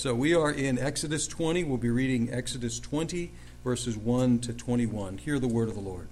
So we are in Exodus 20. We'll be reading Exodus 20, verses 1 to 21. Hear the word of the Lord.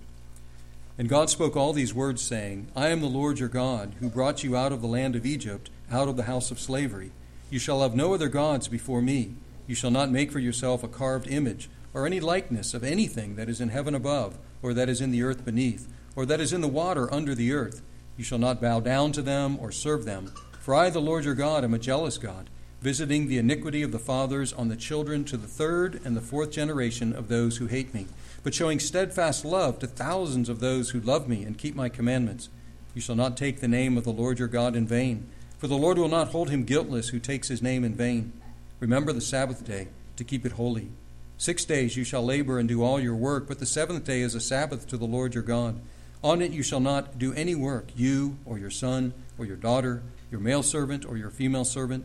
And God spoke all these words, saying, I am the Lord your God, who brought you out of the land of Egypt, out of the house of slavery. You shall have no other gods before me. You shall not make for yourself a carved image, or any likeness of anything that is in heaven above, or that is in the earth beneath, or that is in the water under the earth. You shall not bow down to them or serve them. For I, the Lord your God, am a jealous God visiting the iniquity of the fathers on the children to the third and the fourth generation of those who hate me, but showing steadfast love to thousands of those who love me and keep my commandments. You shall not take the name of the Lord your God in vain, for the Lord will not hold him guiltless who takes his name in vain. Remember the Sabbath day to keep it holy. Six days you shall labor and do all your work, but the seventh day is a Sabbath to the Lord your God. On it you shall not do any work, you or your son or your daughter, your male servant or your female servant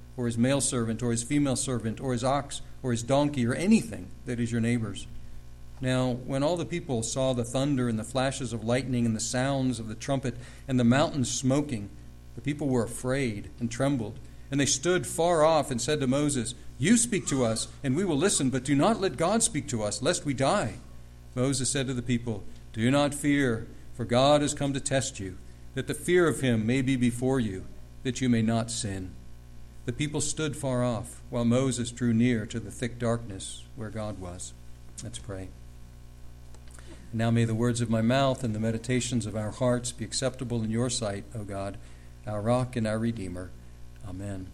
or his male servant, or his female servant, or his ox, or his donkey, or anything that is your neighbor's. Now, when all the people saw the thunder and the flashes of lightning and the sounds of the trumpet and the mountains smoking, the people were afraid and trembled. And they stood far off and said to Moses, You speak to us, and we will listen, but do not let God speak to us, lest we die. Moses said to the people, Do not fear, for God has come to test you, that the fear of him may be before you, that you may not sin. The people stood far off, while Moses drew near to the thick darkness where God was. Let's pray. Now may the words of my mouth and the meditations of our hearts be acceptable in your sight, O God, our rock and our Redeemer. Amen.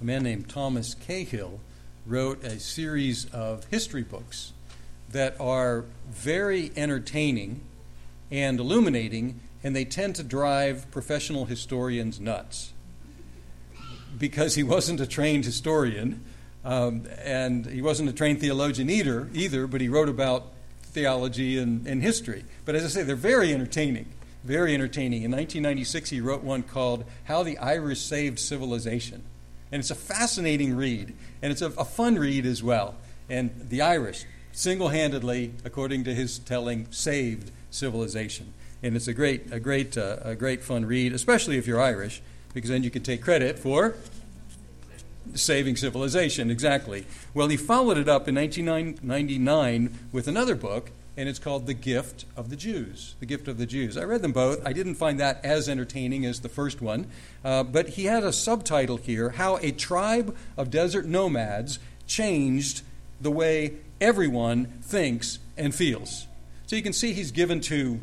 A man named Thomas Cahill wrote a series of history books that are very entertaining and illuminating, and they tend to drive professional historians nuts because he wasn't a trained historian um, and he wasn't a trained theologian either, either, but he wrote about theology and, and history. But as I say, they're very entertaining. Very entertaining. In 1996, he wrote one called How the Irish Saved Civilization. And it's a fascinating read, and it's a, a fun read as well. And the Irish, single handedly, according to his telling, saved civilization. And it's a great, a great, uh, a great fun read, especially if you're Irish because then you can take credit for saving civilization. Exactly. Well, he followed it up in 1999 with another book, and it's called The Gift of the Jews. The Gift of the Jews. I read them both. I didn't find that as entertaining as the first one, uh, but he had a subtitle here How a Tribe of Desert Nomads Changed the Way Everyone Thinks and Feels. So you can see he's given two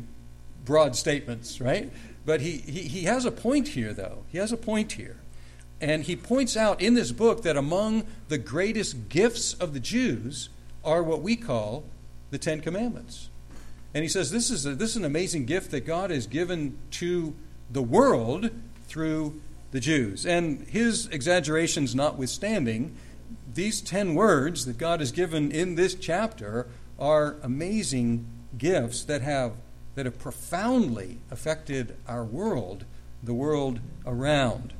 broad statements, right? But he, he, he has a point here, though. He has a point here. And he points out in this book that among the greatest gifts of the Jews are what we call the Ten Commandments. And he says this is, a, this is an amazing gift that God has given to the world through the Jews. And his exaggerations notwithstanding, these ten words that God has given in this chapter are amazing gifts that have that have profoundly affected our world, the world around.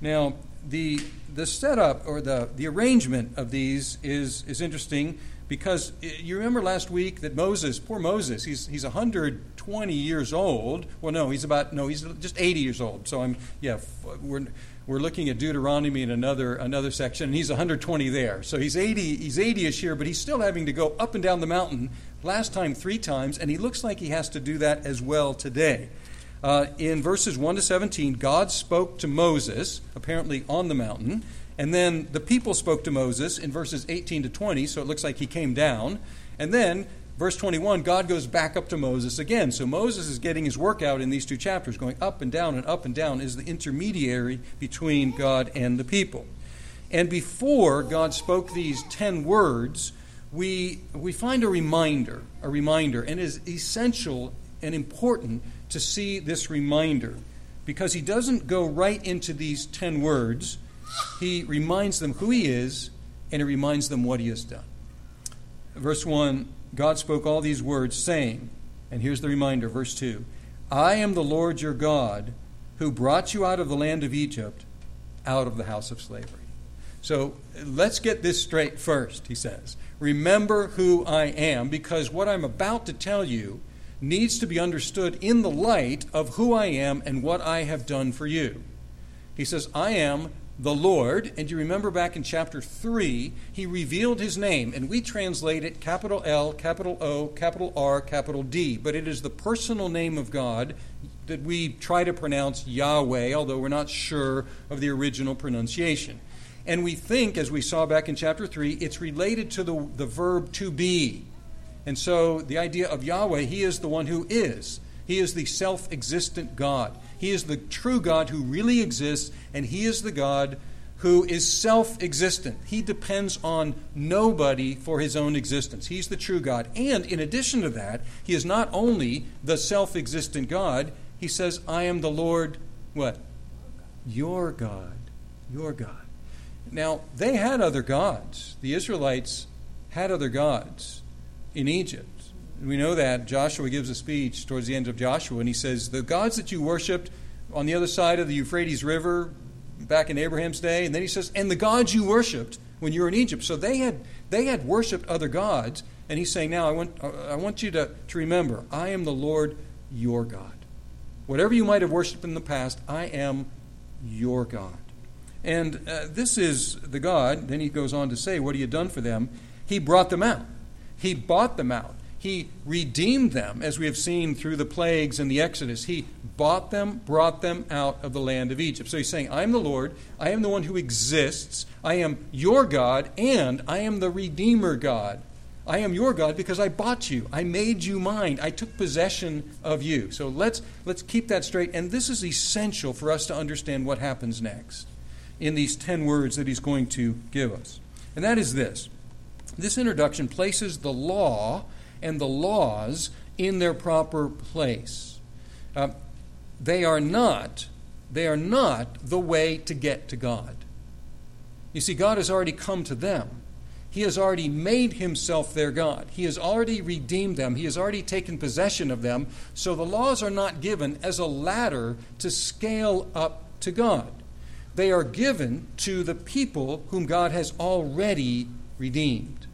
Now, the, the setup or the, the arrangement of these is, is interesting because eh, you remember last week that Moses, poor Moses, he's, he's 120 years old. Well, no, he's about, no, he's just 80 years old. So I'm, yeah, we're, we're looking at Deuteronomy in another, another section, and he's 120 there. So he's 80, he's 80ish here, but he's still having to go up and down the mountain last time three times, and he looks like he has to do that as well today. Uh, in verses 1 to 17, God spoke to Moses, apparently on the mountain, and then the people spoke to Moses in verses 18 to 20, so it looks like he came down. And then, verse 21, God goes back up to Moses again. So Moses is getting his work out in these two chapters, going up and down and up and down, is the intermediary between God and the people. And before God spoke these 10 words, we, we find a reminder, a reminder, and it is essential and important to see this reminder because he doesn't go right into these 10 words. He reminds them who he is and he reminds them what he has done. Verse 1 God spoke all these words, saying, and here's the reminder, verse 2 I am the Lord your God who brought you out of the land of Egypt, out of the house of slavery. So let's get this straight first, he says. Remember who I am, because what I'm about to tell you needs to be understood in the light of who I am and what I have done for you. He says, I am the Lord. And you remember back in chapter 3, he revealed his name, and we translate it capital L, capital O, capital R, capital D. But it is the personal name of God that we try to pronounce Yahweh, although we're not sure of the original pronunciation. And we think, as we saw back in chapter 3, it's related to the, the verb to be. And so the idea of Yahweh, He is the one who is. He is the self existent God. He is the true God who really exists, and He is the God who is self existent. He depends on nobody for his own existence. He's the true God. And in addition to that, He is not only the self existent God, He says, I am the Lord, what? Your God. Your God. Now, they had other gods. The Israelites had other gods in Egypt. We know that Joshua gives a speech towards the end of Joshua, and he says, The gods that you worshiped on the other side of the Euphrates River back in Abraham's day, and then he says, And the gods you worshiped when you were in Egypt. So they had, they had worshiped other gods, and he's saying, Now I want, I want you to, to remember, I am the Lord your God. Whatever you might have worshiped in the past, I am your God. And uh, this is the God, then he goes on to say, What he had done for them. He brought them out, he bought them out. He redeemed them, as we have seen through the plagues and the Exodus. He bought them, brought them out of the land of Egypt. So he's saying, I am the Lord, I am the one who exists, I am your God, and I am the Redeemer God. I am your God because I bought you. I made you mine. I took possession of you. So let's let's keep that straight. And this is essential for us to understand what happens next in these 10 words that he's going to give us. And that is this this introduction places the law and the laws in their proper place. Uh, they are not they are not the way to get to God. You see, God has already come to them. He has already made himself their God. He has already redeemed them. He has already taken possession of them. So the laws are not given as a ladder to scale up to God they are given to the people whom God has already redeemed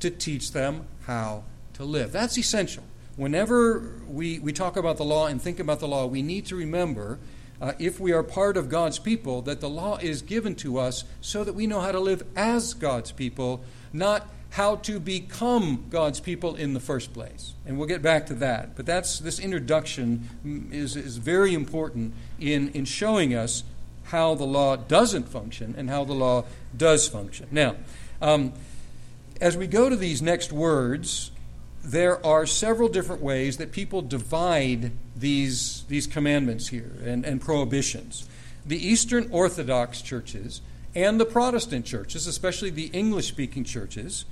to teach them how to live. That's essential. Whenever we, we talk about the law and think about the law, we need to remember, uh, if we are part of God's people, that the law is given to us so that we know how to live as God's people, not how to become God's people in the first place. And we'll get back to that. But that's this introduction is, is very important in, in showing us how the law doesn't function and how the law does function. Now, um, as we go to these next words, there are several different ways that people divide these, these commandments here and, and prohibitions. The Eastern Orthodox churches and the Protestant churches, especially the English speaking churches,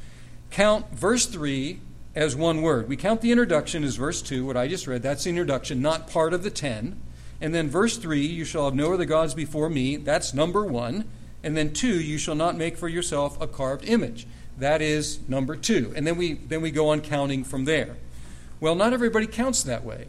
count verse 3 as one word. We count the introduction as verse 2, what I just read. That's the introduction, not part of the 10. And then verse 3, you shall have no other gods before me. That's number one. And then two, you shall not make for yourself a carved image. That is number two. And then we, then we go on counting from there. Well, not everybody counts that way.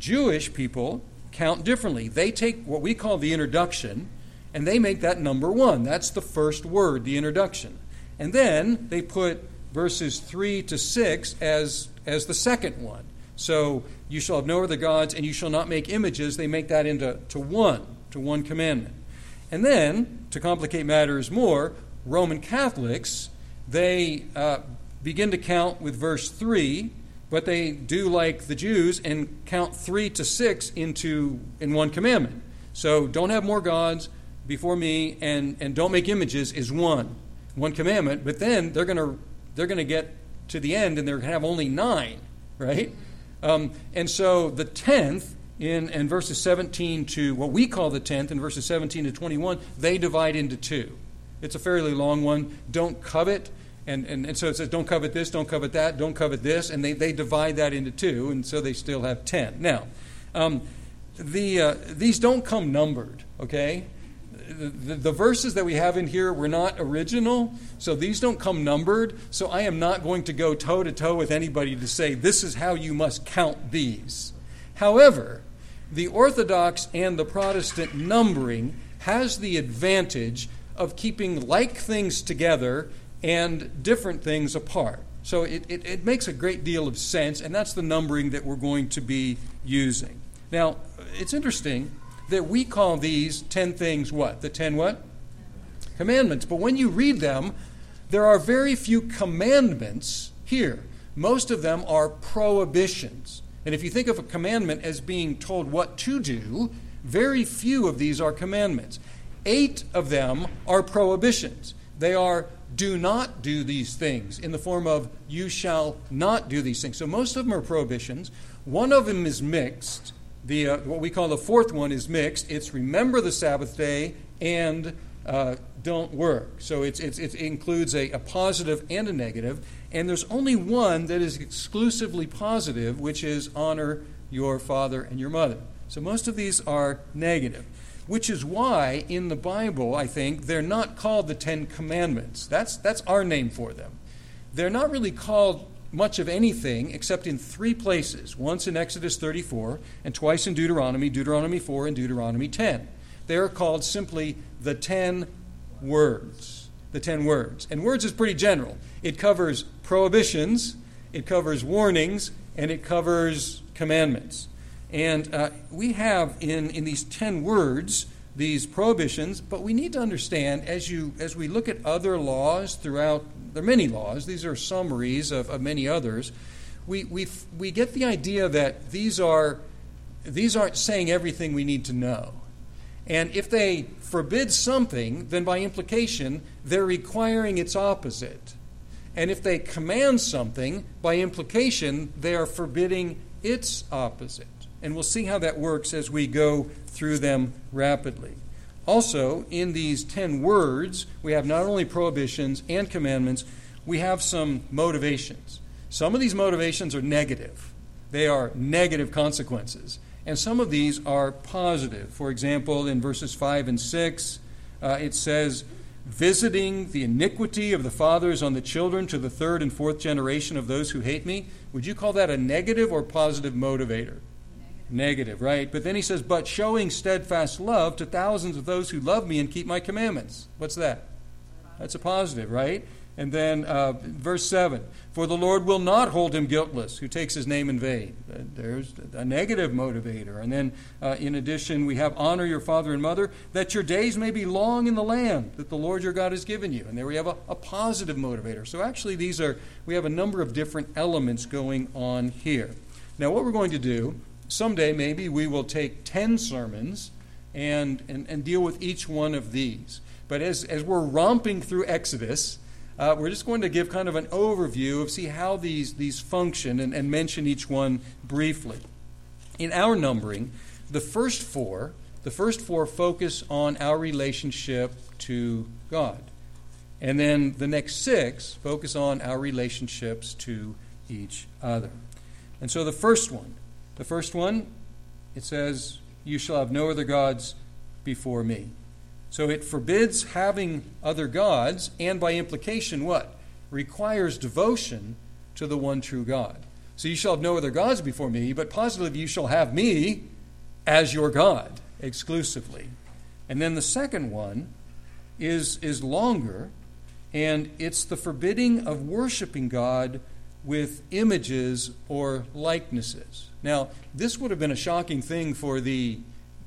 Jewish people count differently. They take what we call the introduction and they make that number one. That's the first word, the introduction. And then they put verses 3 to 6 as, as the second one. So you shall have no other gods, and you shall not make images. They make that into to one, to one commandment. And then, to complicate matters more, Roman Catholics, they uh, begin to count with verse 3, but they do like the Jews and count 3 to 6 into in one commandment. So don't have more gods before me and, and don't make images is one. One commandment, but then they're gonna they're gonna get to the end and they're gonna have only nine, right? Um, and so the tenth in, in verses 17 to what we call the tenth in verses 17 to 21, they divide into two. It's a fairly long one. Don't covet. And, and, and so it says, don't covet this, don't covet that, don't covet this. And they, they divide that into two, and so they still have 10. Now, um, the, uh, these don't come numbered, okay? The, the, verses that we have in here were not original, so these don't come numbered. So I am not going to go toe to toe with anybody to say this is how you must count these. However, the Orthodox and the Protestant numbering has the advantage of keeping like things together and different things apart. So it, it, it, makes a great deal of sense, and that's the numbering that we're going to be using. Now, it's interesting that we call these 10 things what? The 10 what? Commandments. But when you read them, there are very few commandments here. Most of them are prohibitions. And if you think of a commandment as being told what to do, very few of these are commandments. Eight of them are prohibitions. They are do not do these things in the form of you shall not do these things. So most of them are prohibitions. One of them is mixed. The, uh, what we call the fourth one is mixed. It's remember the Sabbath day and uh, don't work. So it's, it's, it includes a, a positive and a negative. And there's only one that is exclusively positive, which is honor your father and your mother. So most of these are negative, which is why in the Bible, I think, they're not called the Ten Commandments. That's, that's our name for them. They're not really called much of anything except in three places once in Exodus 34, and twice in Deuteronomy, Deuteronomy 4, and Deuteronomy 10. They are called simply the Ten Words. The Ten Words. And words is pretty general. It covers prohibitions, it covers warnings, and it covers commandments. And uh, we have in, in these 10 words these prohibitions, but we need to understand as you as we look at other laws throughout there are many laws, these are summaries of, of many others, we, we, we get the idea that these are these aren't saying everything we need to know. And if they forbid something, then by implication, they're requiring its opposite. And if they command something, by implication, they are forbidding its opposite. And we'll see how that works as we go through them rapidly. Also, in these 10 words, we have not only prohibitions and commandments, we have some motivations. Some of these motivations are negative, they are negative consequences. And some of these are positive. For example, in verses 5 and 6, uh, it says, Visiting the iniquity of the fathers on the children to the third and fourth generation of those who hate me. Would you call that a negative or positive motivator? Negative, right? But then he says, But showing steadfast love to thousands of those who love me and keep my commandments. What's that? That's a positive, right? And then uh, verse 7 For the Lord will not hold him guiltless who takes his name in vain. Uh, there's a negative motivator. And then, uh, in addition, we have honor your father and mother, that your days may be long in the land that the Lord your God has given you. And there we have a, a positive motivator. So actually, these are, we have a number of different elements going on here. Now, what we're going to do someday maybe we will take 10 sermons and, and, and deal with each one of these. But as, as we're romping through Exodus, uh, we're just going to give kind of an overview of see how these, these function and, and mention each one briefly. In our numbering, the first four, the first four focus on our relationship to God. And then the next six focus on our relationships to each other. And so the first one, the first one, it says, You shall have no other gods before me. So it forbids having other gods, and by implication, what? Requires devotion to the one true God. So you shall have no other gods before me, but positively you shall have me as your God exclusively. And then the second one is, is longer, and it's the forbidding of worshiping God with images or likenesses. Now, this would have been a shocking thing for the,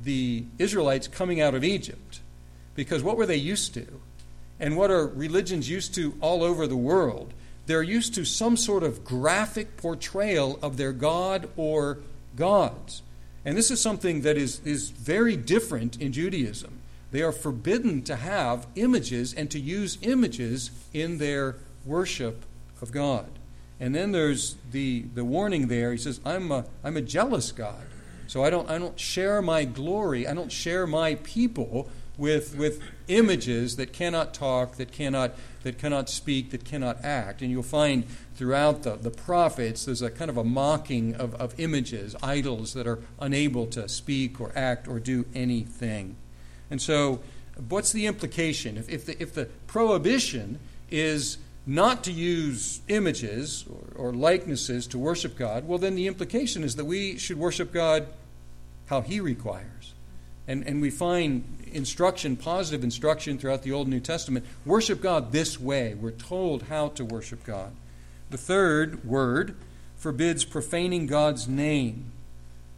the Israelites coming out of Egypt, because what were they used to? And what are religions used to all over the world? They're used to some sort of graphic portrayal of their God or gods. And this is something that is, is very different in Judaism. They are forbidden to have images and to use images in their worship of God. And then there's the, the warning there. He says, I'm a, I'm a jealous God. So I don't, I don't share my glory, I don't share my people with, with images that cannot talk, that cannot, that cannot speak, that cannot act. And you'll find throughout the, the prophets there's a kind of a mocking of, of images, idols that are unable to speak or act or do anything. And so what's the implication? If, if, the, if the prohibition is not to use images or, or likenesses to worship God, well, then the implication is that we should worship God how He requires. And, and we find instruction, positive instruction throughout the Old and New Testament. Worship God this way. We're told how to worship God. The third word forbids profaning God's name.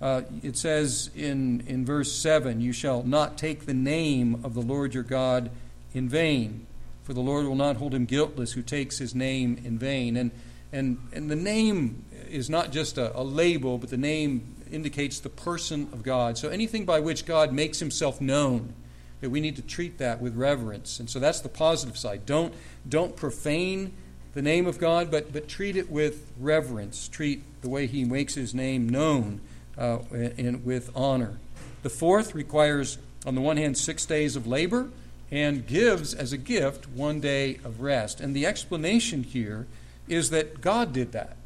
Uh, it says in, in verse 7 You shall not take the name of the Lord your God in vain, for the Lord will not hold him guiltless who takes his name in vain. And, and, and the name is not just a, a label, but the name indicates the person of God. So anything by which God makes himself known, that we need to treat that with reverence. And so that's the positive side. Don't, don't profane the name of God, but, but treat it with reverence. Treat the way he makes his name known uh, and with honor. The fourth requires, on the one hand, six days of labor and gives as a gift one day of rest. And the explanation here is that God did that.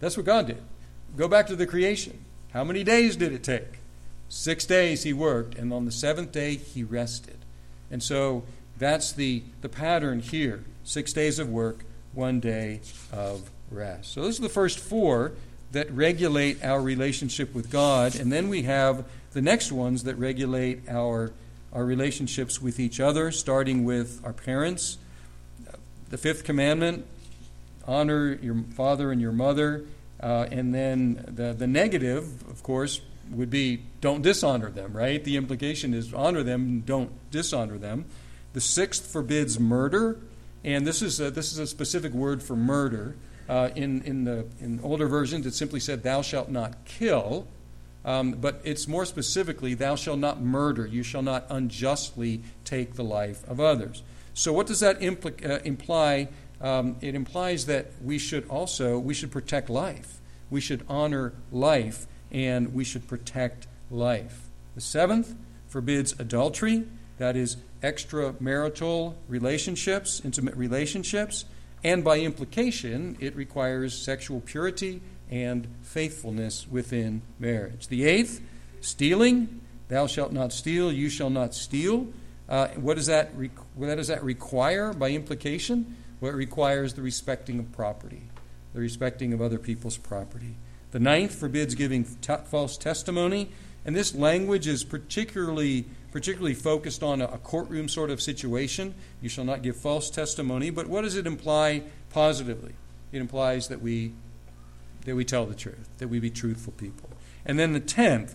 That's what God did. Go back to the creation. How many days did it take? Six days he worked, and on the seventh day he rested. And so that's the, the pattern here six days of work, one day of rest. So those are the first four that regulate our relationship with God. And then we have the next ones that regulate our, our relationships with each other, starting with our parents. The fifth commandment honor your father and your mother. Uh, and then the, the negative, of course, would be don't dishonor them, right? The implication is honor them, don't dishonor them. The sixth forbids murder, and this is a, this is a specific word for murder. Uh, in, in the in older versions, it simply said, Thou shalt not kill. Um, but it's more specifically, Thou shalt not murder. You shall not unjustly take the life of others. So, what does that impl- uh, imply um, it implies that we should also we should protect life. We should honor life, and we should protect life. The seventh forbids adultery, that is extramarital relationships, intimate relationships, and by implication, it requires sexual purity and faithfulness within marriage. The eighth, stealing. Thou shalt not steal, you shall not steal. Uh, what, does that re- what does that require by implication? Well, requires the respecting of property, the respecting of other people's property. The ninth forbids giving t- false testimony, and this language is particularly particularly focused on a, a courtroom sort of situation. You shall not give false testimony, but what does it imply positively? It implies that we that we tell the truth, that we be truthful people. And then the tenth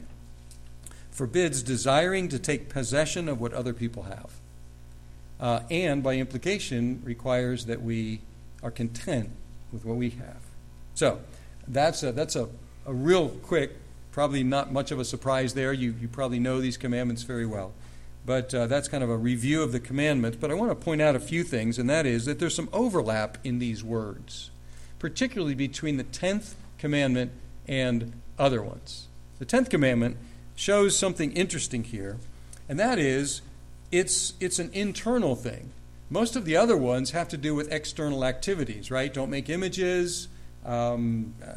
forbids desiring to take possession of what other people have uh, and by implication requires that we are content with what we have. So that's a, that's a, a real quick, probably not much of a surprise there. You, you probably know these commandments very well. But uh, that's kind of a review of the commandments. But I want to point out a few things, and that is that there's some overlap in these words, particularly between the 10th commandment and other ones. The 10th commandment shows something interesting here, and that is it's, it's an internal thing. Most of the other ones have to do with external activities, right? Don't make images. Um, uh,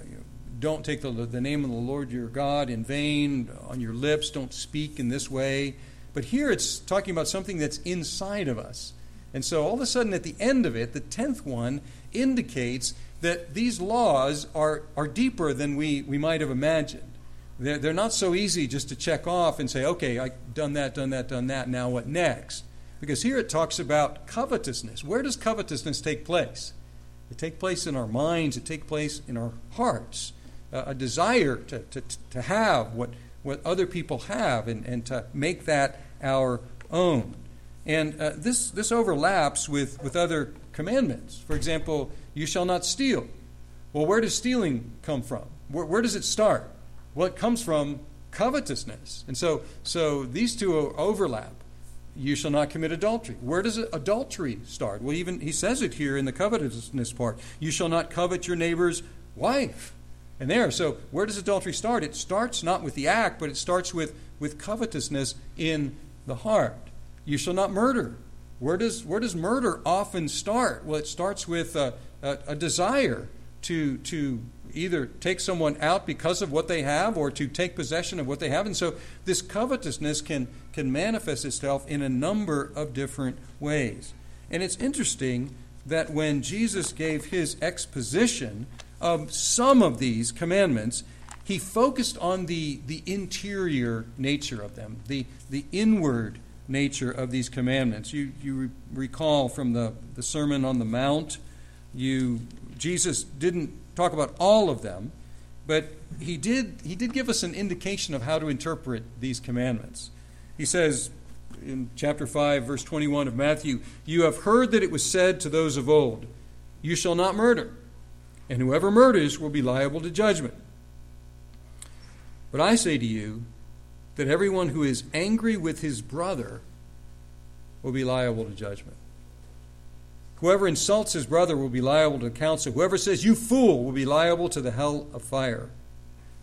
don't take the, the name of the Lord your God in vain on your lips. Don't speak in this way. But here it's talking about something that's inside of us. And so all of a sudden, at the end of it, the tenth one indicates that these laws are, are deeper than we, we might have imagined. They're, they're not so easy just to check off and say, okay, I've done that, done that, done that, now what next? Because here it talks about covetousness. Where does covetousness take place? It takes place in our minds, it takes place in our hearts. Uh, a desire to, to, to have what, what other people have and, and to make that our own. And uh, this, this overlaps with, with other commandments. For example, you shall not steal. Well, where does stealing come from? Where, where does it start? Well, it comes from covetousness. And so, so these two overlap. You shall not commit adultery. Where does adultery start? Well, even he says it here in the covetousness part. You shall not covet your neighbor's wife. And there, so where does adultery start? It starts not with the act, but it starts with, with covetousness in the heart. You shall not murder. Where does, where does murder often start? Well, it starts with a, a, a desire to, to either take someone out because of what they have or to take possession of what they have. And so this covetousness can, can manifest itself in a number of different ways. And it's interesting that when Jesus gave his exposition of some of these commandments, he focused on the, the interior nature of them, the, the inward nature of these commandments. You, you re- recall from the, the Sermon on the Mount, you, Jesus didn't talk about all of them, but he did, he did give us an indication of how to interpret these commandments. He says in chapter 5, verse 21 of Matthew, You have heard that it was said to those of old, You shall not murder, and whoever murders will be liable to judgment. But I say to you that everyone who is angry with his brother will be liable to judgment. Whoever insults his brother will be liable to counsel. Whoever says, You fool, will be liable to the hell of fire.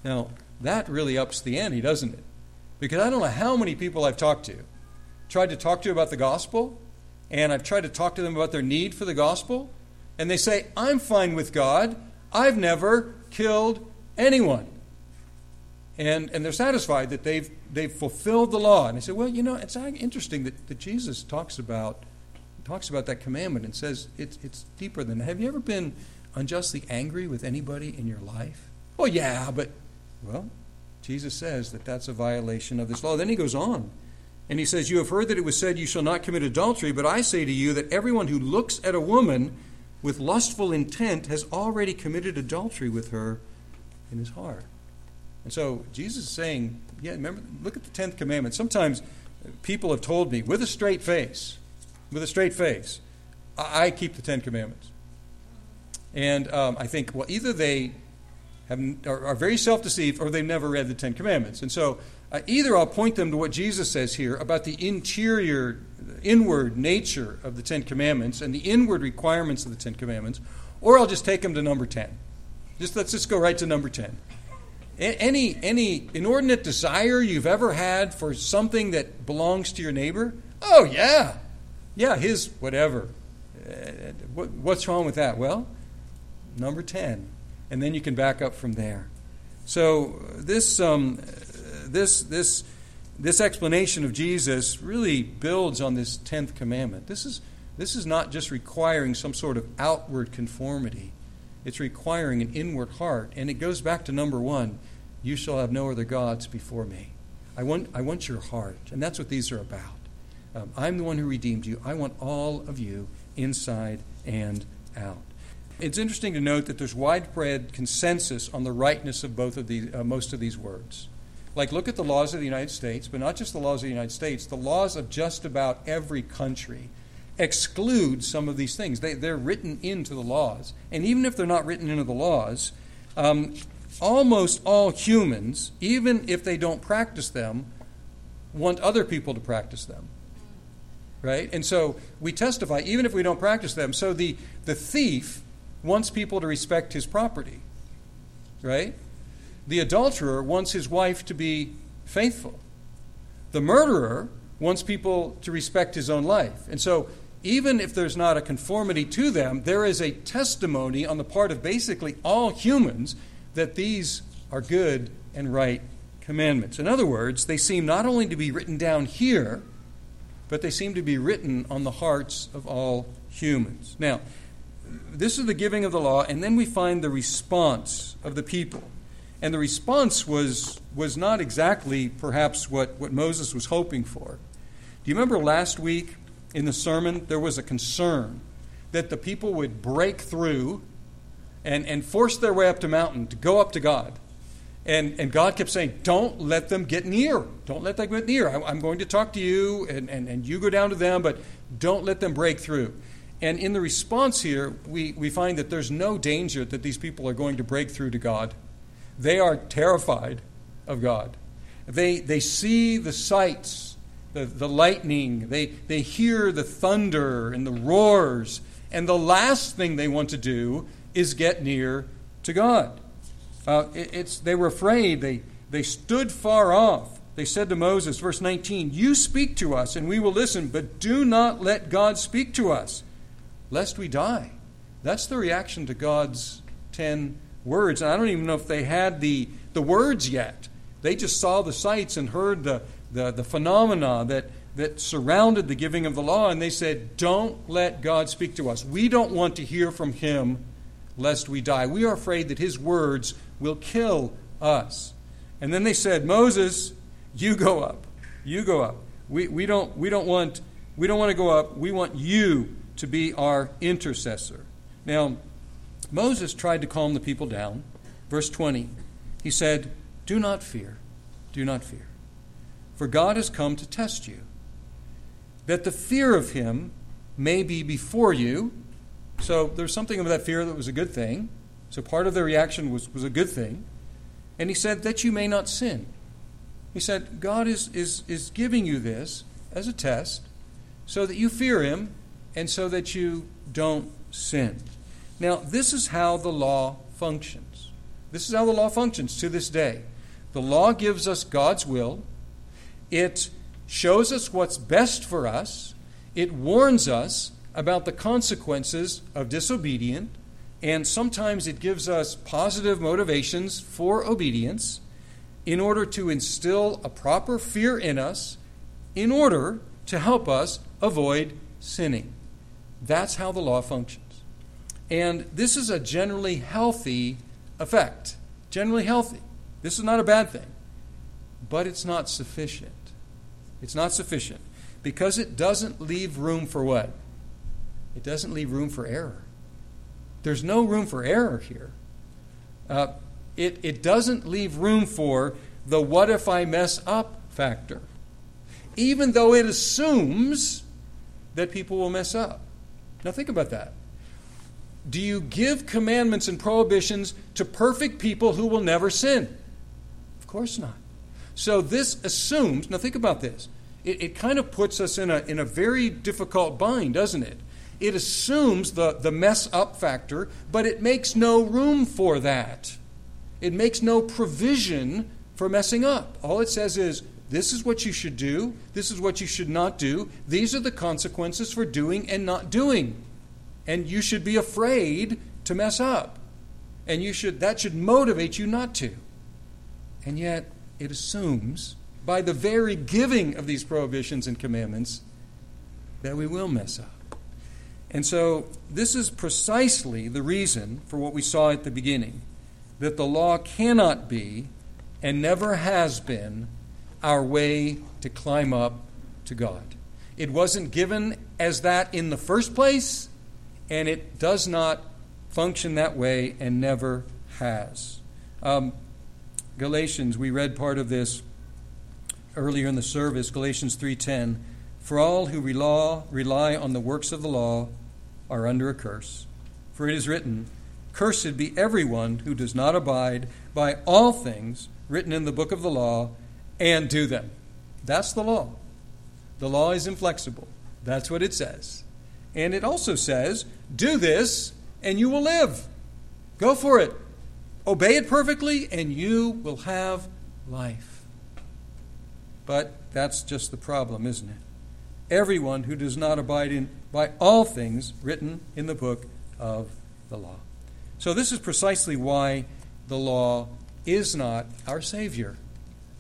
Now, that really ups the ante, doesn't it? Because I don't know how many people I've talked to, tried to talk to about the gospel, and I've tried to talk to them about their need for the gospel, and they say, I'm fine with God. I've never killed anyone. And, and they're satisfied that they've, they've fulfilled the law. And they say, well, you know, it's interesting that, that Jesus talks about talks about that commandment and says it's, it's deeper than that. Have you ever been unjustly angry with anybody in your life? Well, yeah, but, well, Jesus says that that's a violation of this law. Then he goes on and he says, You have heard that it was said, You shall not commit adultery, but I say to you that everyone who looks at a woman with lustful intent has already committed adultery with her in his heart. And so Jesus is saying, Yeah, remember, look at the 10th commandment. Sometimes people have told me with a straight face, with a straight face, I, keep the Ten Commandments. And um, I think, well, either they have, are, are very self deceived or they've never read the Ten Commandments. And so uh, either I'll point them to what Jesus says here about the interior, inward nature of the Ten Commandments and the inward requirements of the Ten Commandments, or I'll just take them to number 10. Just let's just go right to number 10. Any, any inordinate desire you've ever had for something that belongs to your neighbor? Oh, yeah. Yeah, his whatever. Uh, what's wrong with that? Well, number 10. And then you can back up from there. So this, um, this, this, this explanation of Jesus really builds on this 10th commandment. This is, this is not just requiring some sort of outward conformity, it's requiring an inward heart. And it goes back to number one you shall have no other gods before me. I want, I want your heart. And that's what these are about. Um, I'm the one who redeemed you. I want all of you inside and out. It's interesting to note that there's widespread consensus on the rightness of both of these, uh, most of these words. Like, look at the laws of the United States, but not just the laws of the United States, the laws of just about every country exclude some of these things. They, they're written into the laws. And even if they're not written into the laws, um, almost all humans, even if they don't practice them, want other people to practice them right? And so we testify, even if we don't practice them. So the, the thief wants people to respect his property, right? The adulterer wants his wife to be faithful. The murderer wants people to respect his own life. And so even if there's not a conformity to them, there is a testimony on the part of basically all humans that these are good and right commandments. In other words, they seem not only to be written down here, but they seem to be written on the hearts of all humans. Now, this is the giving of the law, and then we find the response of the people. And the response was, was not exactly perhaps what, what Moses was hoping for. Do you remember last week in the sermon, there was a concern that the people would break through and, and force their way up the mountain to go up to God. And, and God kept saying, Don't let them get near. Don't let them get near. I, am going to talk to you, and, and, and you go down to them, but don't let them break through. And in the response here, we, we find that there's no danger that these people are going to break through to God. They are terrified of God. They, they see the sights, the, the lightning, they, they hear the thunder and the roars, and the last thing they want to do is get near to God. Uh, it, it's, they were afraid. They, they stood far off. They said to Moses, verse 19, You speak to us, and we will listen, but do not let God speak to us, lest we die. That's the reaction to God's ten words. And I don't even know if they had the, the words yet. They just saw the sights and heard the, the, the phenomena that, that surrounded the giving of the law, and they said, Don't let God speak to us. We don't want to hear from Him lest we die. We are afraid that His words will kill us. And then they said, Moses, you go up. You go up. We, we, don't, we, don't want, we don't want to go up. We want you to be our intercessor. Now, Moses tried to calm the people down. Verse 20, he said, Do not fear. Do not fear. For God has come to test you, that the fear of him may be before you. So there's something of that fear that was a good thing. So part of the reaction was, was a good thing. And he said, That you may not sin. He said, God is, is, is giving you this as a test so that you fear him and so that you don't sin. Now, this is how the law functions. This is how the law functions to this day. The law gives us God's will, it shows us what's best for us, it warns us about the consequences of disobedience, and sometimes it gives us positive motivations for obedience in order to instill a proper fear in us, in order to help us avoid sinning. That's how the law functions. And this is a generally healthy effect. Generally healthy. This is not a bad thing. But it's not sufficient. It's not sufficient because it doesn't leave room for what? It doesn't leave room for error. There's no room for error here. Uh, it, it doesn't leave room for the what if I mess up factor, even though it assumes that people will mess up. Now, think about that. Do you give commandments and prohibitions to perfect people who will never sin? Of course not. So, this assumes, now think about this. It, it kind of puts us in a, in a very difficult bind, doesn't it? It assumes the, the mess up factor, but it makes no room for that. It makes no provision for messing up. All it says is, this is what you should do, this is what you should not do, these are the consequences for doing and not doing. And you should be afraid to mess up. And you should that should motivate you not to. And yet it assumes by the very giving of these prohibitions and commandments that we will mess up. And so this is precisely the reason for what we saw at the beginning that the law cannot be and never has been our way to climb up to God. It wasn't given as that in the first place, and it does not function that way and never has. Um, Galatians, we read part of this earlier in the service, Galatians 3:10. For all who rely, rely on the works of the law are under a curse. For it is written, Cursed be everyone who does not abide by all things written in the book of the law and do them. That's the law. The law is inflexible. That's what it says. And it also says, do this and you will live. Go for it. Obey it perfectly and you will have life. But that's just the problem, isn't it? Everyone who does not abide in by all things written in the book of the law. So, this is precisely why the law is not our Savior.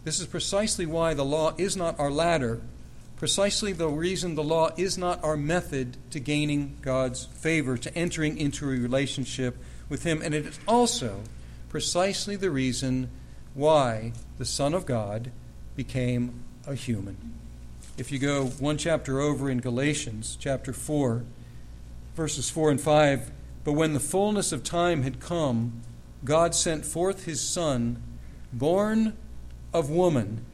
This is precisely why the law is not our ladder, precisely the reason the law is not our method to gaining God's favor, to entering into a relationship with Him. And it is also precisely the reason why the Son of God became a human. If you go one chapter over in Galatians, chapter 4, verses 4 and 5, but when the fullness of time had come, God sent forth his Son, born of woman,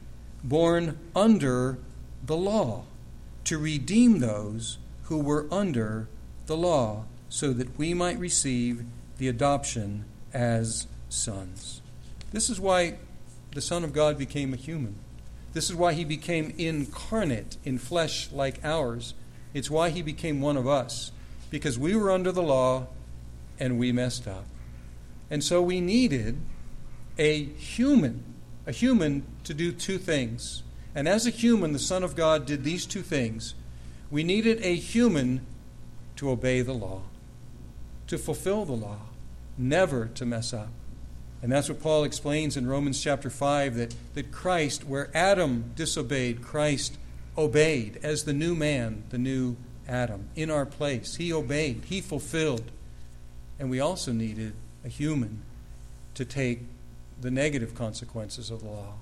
born under the law, to redeem those who were under the law, so that we might receive the adoption as sons. This is why the Son of God became a human. This is why he became incarnate in flesh like ours. It's why he became one of us, because we were under the law and we messed up. And so we needed a human, a human to do two things. And as a human, the Son of God did these two things. We needed a human to obey the law, to fulfill the law, never to mess up. And that's what Paul explains in Romans chapter 5 that, that Christ, where Adam disobeyed, Christ obeyed as the new man, the new Adam, in our place. He obeyed, he fulfilled. And we also needed a human to take the negative consequences of the law.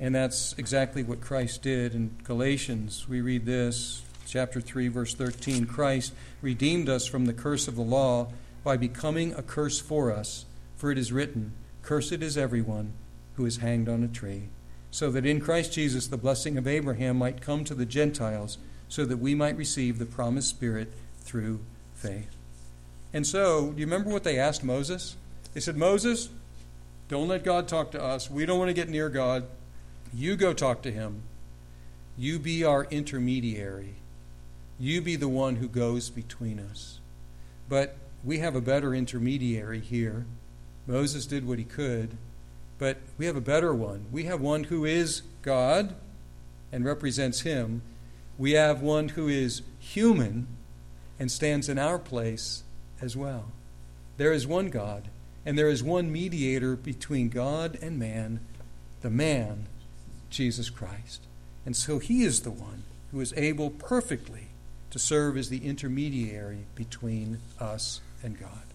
And that's exactly what Christ did. In Galatians, we read this, chapter 3, verse 13 Christ redeemed us from the curse of the law by becoming a curse for us. For it is written, Cursed is everyone who is hanged on a tree, so that in Christ Jesus the blessing of Abraham might come to the Gentiles, so that we might receive the promised Spirit through faith. And so, do you remember what they asked Moses? They said, Moses, don't let God talk to us. We don't want to get near God. You go talk to him. You be our intermediary. You be the one who goes between us. But we have a better intermediary here. Moses did what he could, but we have a better one. We have one who is God and represents him. We have one who is human and stands in our place as well. There is one God, and there is one mediator between God and man, the man, Jesus Christ. And so he is the one who is able perfectly to serve as the intermediary between us and God.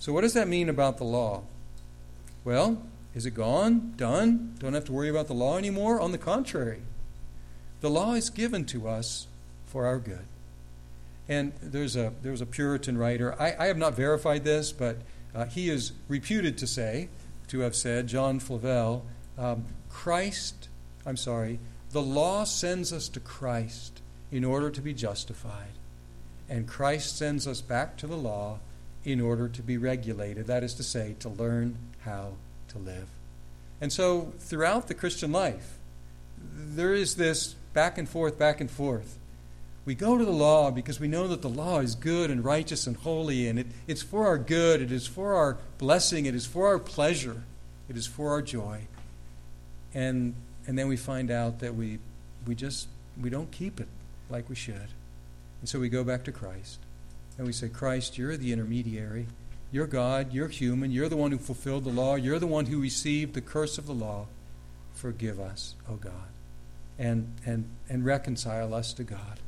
So, what does that mean about the law? Well, is it gone? Done? Don't have to worry about the law anymore? On the contrary, the law is given to us for our good. And there's a, there's a Puritan writer, I, I have not verified this, but uh, he is reputed to say, to have said, John Flavel, um, Christ, I'm sorry, the law sends us to Christ in order to be justified. And Christ sends us back to the law in order to be regulated, that is to say, to learn how to live. And so, throughout the Christian life, there is this back and forth, back and forth. We go to the law because we know that the law is good and righteous and holy, and it, it's for our good, it is for our blessing, it is for our pleasure, it is for our joy. And, and then we find out that we, we just we don't keep it like we should. And so we go back to Christ. And we say, Christ, you're the intermediary. You're God. You're human. You're the one who fulfilled the law. You're the one who received the curse of the law. Forgive us, O oh God. And, and, and reconcile us to God.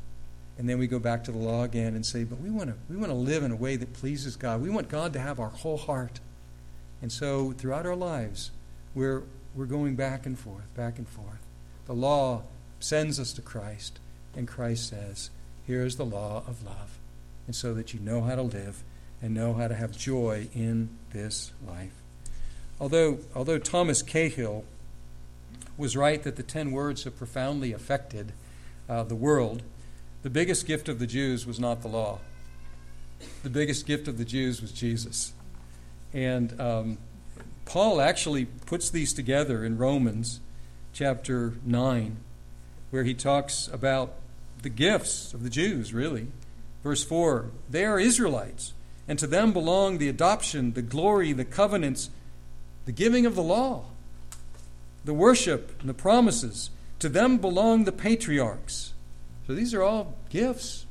And then we go back to the law again and say, but we want to we want to live in a way that pleases God. We want God to have our whole heart. And so throughout our lives, we're we're going back and forth, back and forth. The law sends us to Christ, and Christ says, Here is the law of love. And so that you know how to live and know how to have joy in this life. Although, although Thomas Cahill was right that the ten words have profoundly affected uh, the world, the biggest gift of the Jews was not the law. The biggest gift of the Jews was Jesus. And um, Paul actually puts these together in Romans chapter 9, where he talks about the gifts of the Jews, really. Verse 4 They are Israelites, and to them belong the adoption, the glory, the covenants, the giving of the law, the worship, and the promises. To them belong the patriarchs. So these are all gifts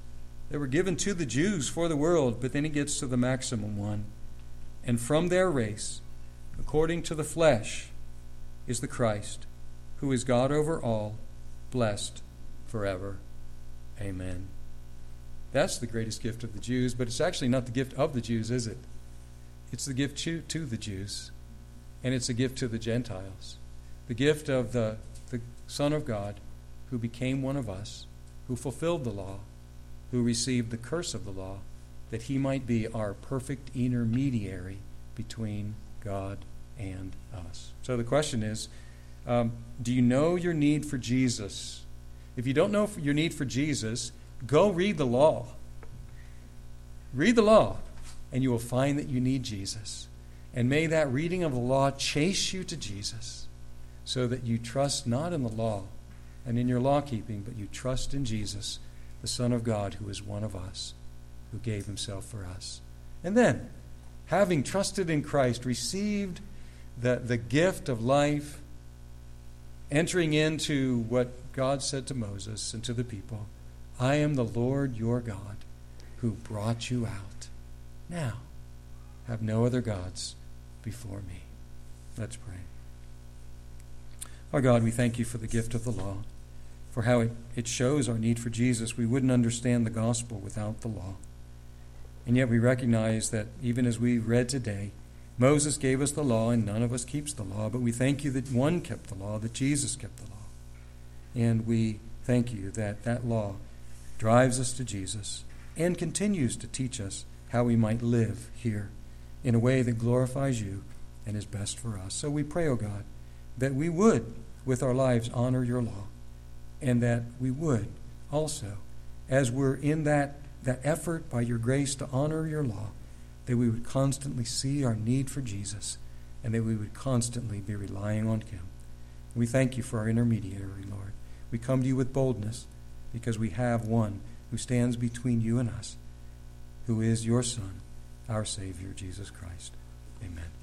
that were given to the Jews for the world, but then he gets to the maximum one. And from their race, according to the flesh, is the Christ, who is God over all, blessed forever. Amen. That's the greatest gift of the Jews, but it's actually not the gift of the Jews, is it? It's the gift to, to the Jews, and it's a gift to the Gentiles. The gift of the, the Son of God who became one of us, who fulfilled the law, who received the curse of the law, that he might be our perfect intermediary between God and us. So the question is um, do you know your need for Jesus? If you don't know your need for Jesus, go read the law. Read the law, and you will find that you need Jesus. And may that reading of the law chase you to Jesus so that you trust not in the law and in your law keeping, but you trust in Jesus, the Son of God, who is one of us, who gave himself for us. And then, having trusted in Christ, received the, the gift of life, entering into what God said to Moses and to the people I am the Lord your God who brought you out. Now, have no other gods before me. Let's pray. Our God, we thank you for the gift of the law, for how it, it shows our need for Jesus. We wouldn't understand the gospel without the law. And yet we recognize that even as we read today, Moses gave us the law, and none of us keeps the law, but we thank you that one kept the law, that Jesus kept the law. And we thank you that that law drives us to Jesus and continues to teach us how we might live here in a way that glorifies you and is best for us. So we pray, O oh God, that we would, with our lives, honor your law, and that we would also, as we're in that, that effort by your grace to honor your law, that we would constantly see our need for Jesus, and that we would constantly be relying on him. We thank you for our intermediary, Lord. We come to you with boldness because we have one who stands between you and us, who is your Son, our Savior, Jesus Christ. Amen.